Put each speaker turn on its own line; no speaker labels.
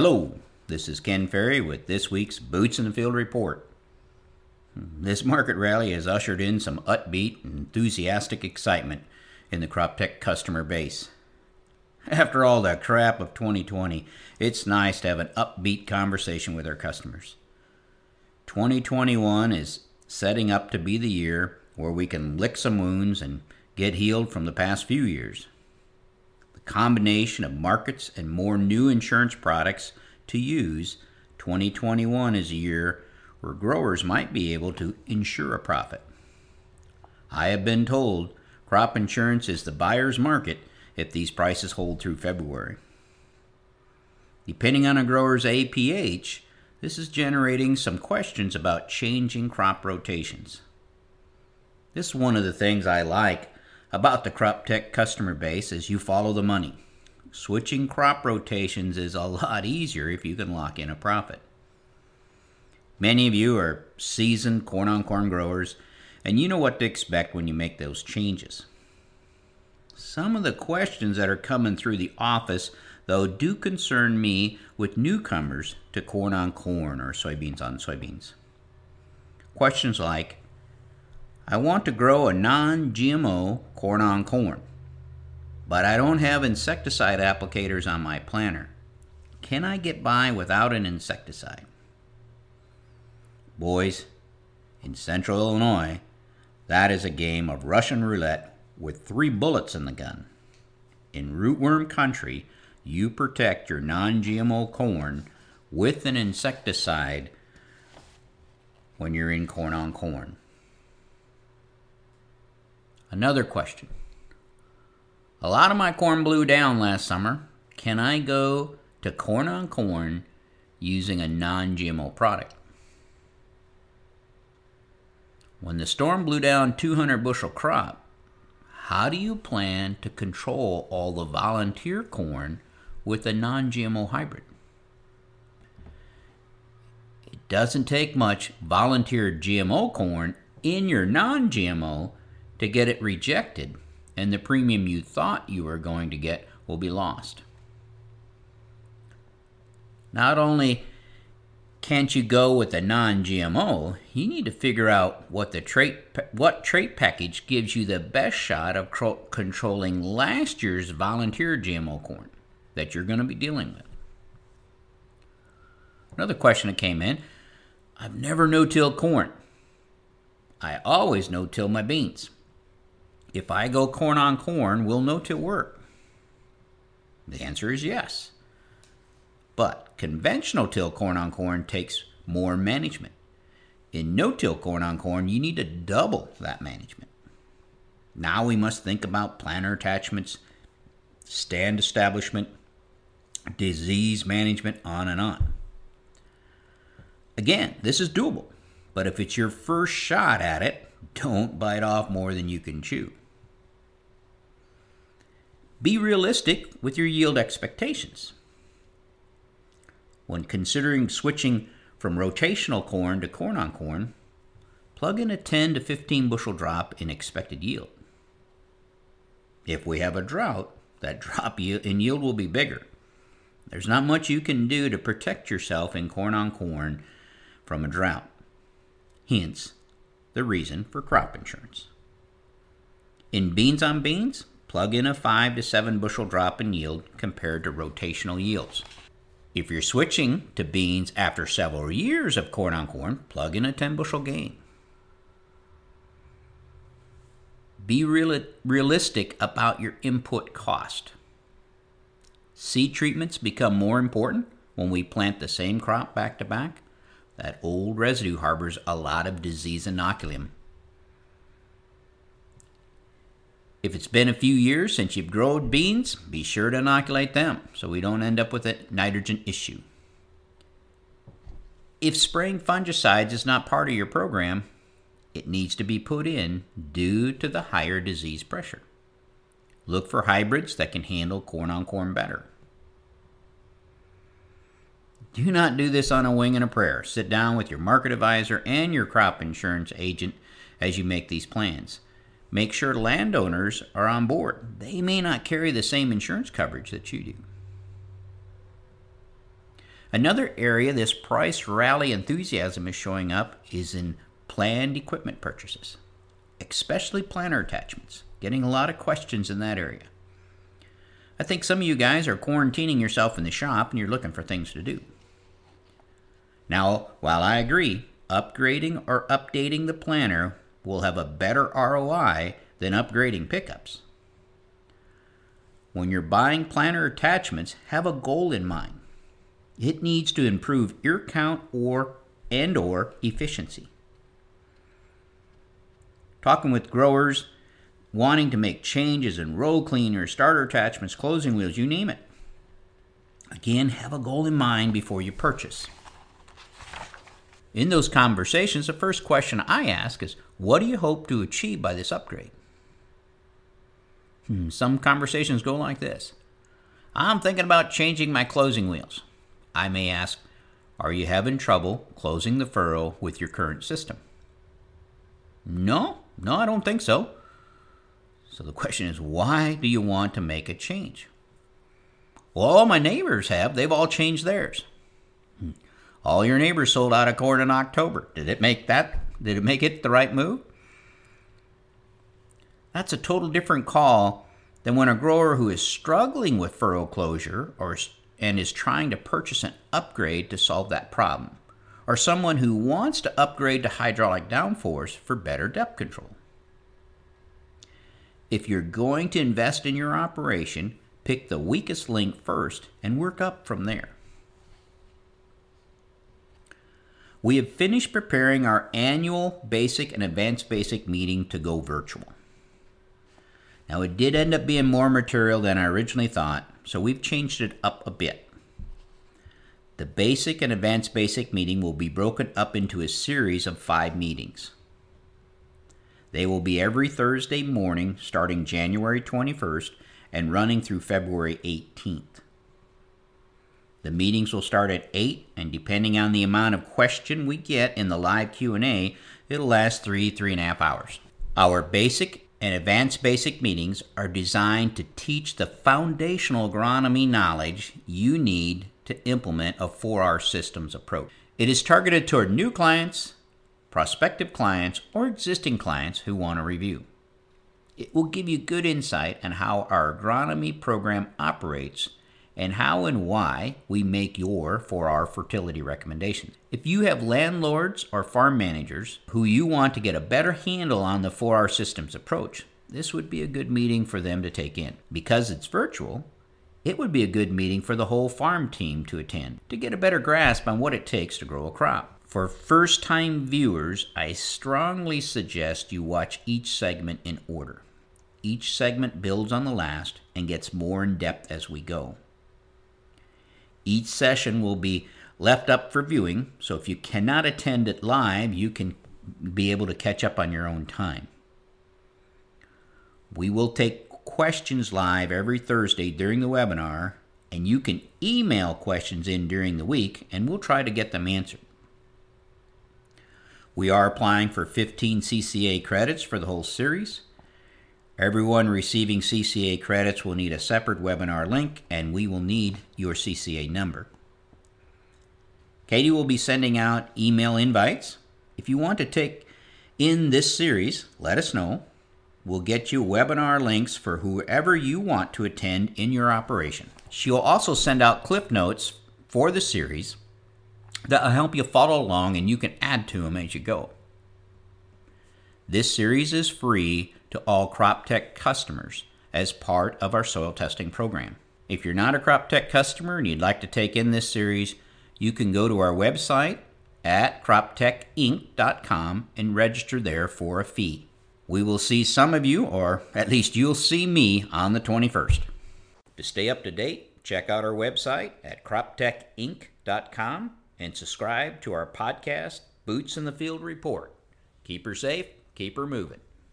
Hello, this is Ken Ferry with this week's Boots in the Field report. This market rally has ushered in some upbeat, enthusiastic excitement in the CropTech customer base. After all the crap of 2020, it's nice to have an upbeat conversation with our customers. 2021 is setting up to be the year where we can lick some wounds and get healed from the past few years. Combination of markets and more new insurance products to use, 2021 is a year where growers might be able to insure a profit. I have been told crop insurance is the buyer's market if these prices hold through February. Depending on a grower's APH, this is generating some questions about changing crop rotations. This is one of the things I like about the CropTech customer base as you follow the money. Switching crop rotations is a lot easier if you can lock in a profit. Many of you are seasoned corn on corn growers, and you know what to expect when you make those changes. Some of the questions that are coming through the office, though, do concern me with newcomers to corn on corn or soybeans on soybeans. Questions like I want to grow a non GMO corn on corn, but I don't have insecticide applicators on my planter. Can I get by without an insecticide? Boys, in central Illinois, that is a game of Russian roulette with three bullets in the gun. In rootworm country, you protect your non GMO corn with an insecticide when you're in corn on corn. Another question. A lot of my corn blew down last summer. Can I go to corn on corn using a non GMO product? When the storm blew down 200 bushel crop, how do you plan to control all the volunteer corn with a non GMO hybrid? It doesn't take much volunteer GMO corn in your non GMO to get it rejected, and the premium you thought you were going to get will be lost. Not only can't you go with a non-GMO, you need to figure out what the trait what trait package gives you the best shot of controlling last year's volunteer GMO corn that you're going to be dealing with. Another question that came in, I've never no-till corn. I always no-till my beans. If I go corn on corn, will no-till work? The answer is yes. But conventional till corn on corn takes more management. In no till corn on corn, you need to double that management. Now we must think about planter attachments, stand establishment, disease management, on and on. Again, this is doable, but if it's your first shot at it, don't bite off more than you can chew. Be realistic with your yield expectations. When considering switching from rotational corn to corn on corn, plug in a 10 to 15 bushel drop in expected yield. If we have a drought, that drop in yield will be bigger. There's not much you can do to protect yourself in corn on corn from a drought. Hence, the reason for crop insurance. In beans on beans, plug in a 5 to 7 bushel drop in yield compared to rotational yields. If you're switching to beans after several years of corn on corn, plug in a 10 bushel gain. Be real, realistic about your input cost. Seed treatments become more important when we plant the same crop back to back. That old residue harbors a lot of disease inoculum If it's been a few years since you've grown beans, be sure to inoculate them so we don't end up with a nitrogen issue. If spraying fungicides is not part of your program, it needs to be put in due to the higher disease pressure. Look for hybrids that can handle corn on corn better. Do not do this on a wing and a prayer. Sit down with your market advisor and your crop insurance agent as you make these plans. Make sure landowners are on board. They may not carry the same insurance coverage that you do. Another area this price rally enthusiasm is showing up is in planned equipment purchases, especially planter attachments. Getting a lot of questions in that area. I think some of you guys are quarantining yourself in the shop and you're looking for things to do. Now, while I agree, upgrading or updating the planter will have a better ROI than upgrading pickups. When you're buying planter attachments, have a goal in mind. It needs to improve ear count or and or efficiency. Talking with growers wanting to make changes in row cleaners, starter attachments, closing wheels, you name it. Again, have a goal in mind before you purchase. In those conversations, the first question I ask is, What do you hope to achieve by this upgrade? Hmm, some conversations go like this I'm thinking about changing my closing wheels. I may ask, Are you having trouble closing the furrow with your current system? No, no, I don't think so. So the question is, why do you want to make a change? Well, all my neighbors have. They've all changed theirs. All your neighbors sold out of corn in October. Did it make that? Did it make it the right move? That's a total different call than when a grower who is struggling with furrow closure or and is trying to purchase an upgrade to solve that problem, or someone who wants to upgrade to hydraulic downforce for better depth control. If you're going to invest in your operation, pick the weakest link first and work up from there. We have finished preparing our annual basic and advanced basic meeting to go virtual. Now, it did end up being more material than I originally thought, so we've changed it up a bit. The basic and advanced basic meeting will be broken up into a series of five meetings. They will be every Thursday morning starting January 21st and running through February 18th. The meetings will start at 8 and depending on the amount of question we get in the live Q&A, it'll last three, three and a half hours. Our basic and advanced basic meetings are designed to teach the foundational agronomy knowledge you need to implement a 4R systems approach. It is targeted toward new clients, prospective clients, or existing clients who want a review. It will give you good insight on how our agronomy program operates and how and why we make your 4R fertility recommendations. If you have landlords or farm managers who you want to get a better handle on the 4R systems approach, this would be a good meeting for them to take in. Because it's virtual, it would be a good meeting for the whole farm team to attend to get a better grasp on what it takes to grow a crop. For first time viewers, I strongly suggest you watch each segment in order. Each segment builds on the last and gets more in depth as we go. Each session will be left up for viewing, so if you cannot attend it live, you can be able to catch up on your own time. We will take questions live every Thursday during the webinar, and you can email questions in during the week, and we'll try to get them answered. We are applying for 15 CCA credits for the whole series. Everyone receiving CCA credits will need a separate webinar link, and we will need your CCA number. Katie will be sending out email invites. If you want to take in this series, let us know. We'll get you webinar links for whoever you want to attend in your operation. She'll also send out clip notes for the series that will help you follow along and you can add to them as you go. This series is free to all CropTech customers as part of our soil testing program. If you're not a CropTech customer and you'd like to take in this series, you can go to our website at croptechinc.com and register there for a fee. We will see some of you, or at least you'll see me, on the 21st. To stay up to date, check out our website at croptechinc.com and subscribe to our podcast, Boots in the Field Report. Keep her safe, keep her moving.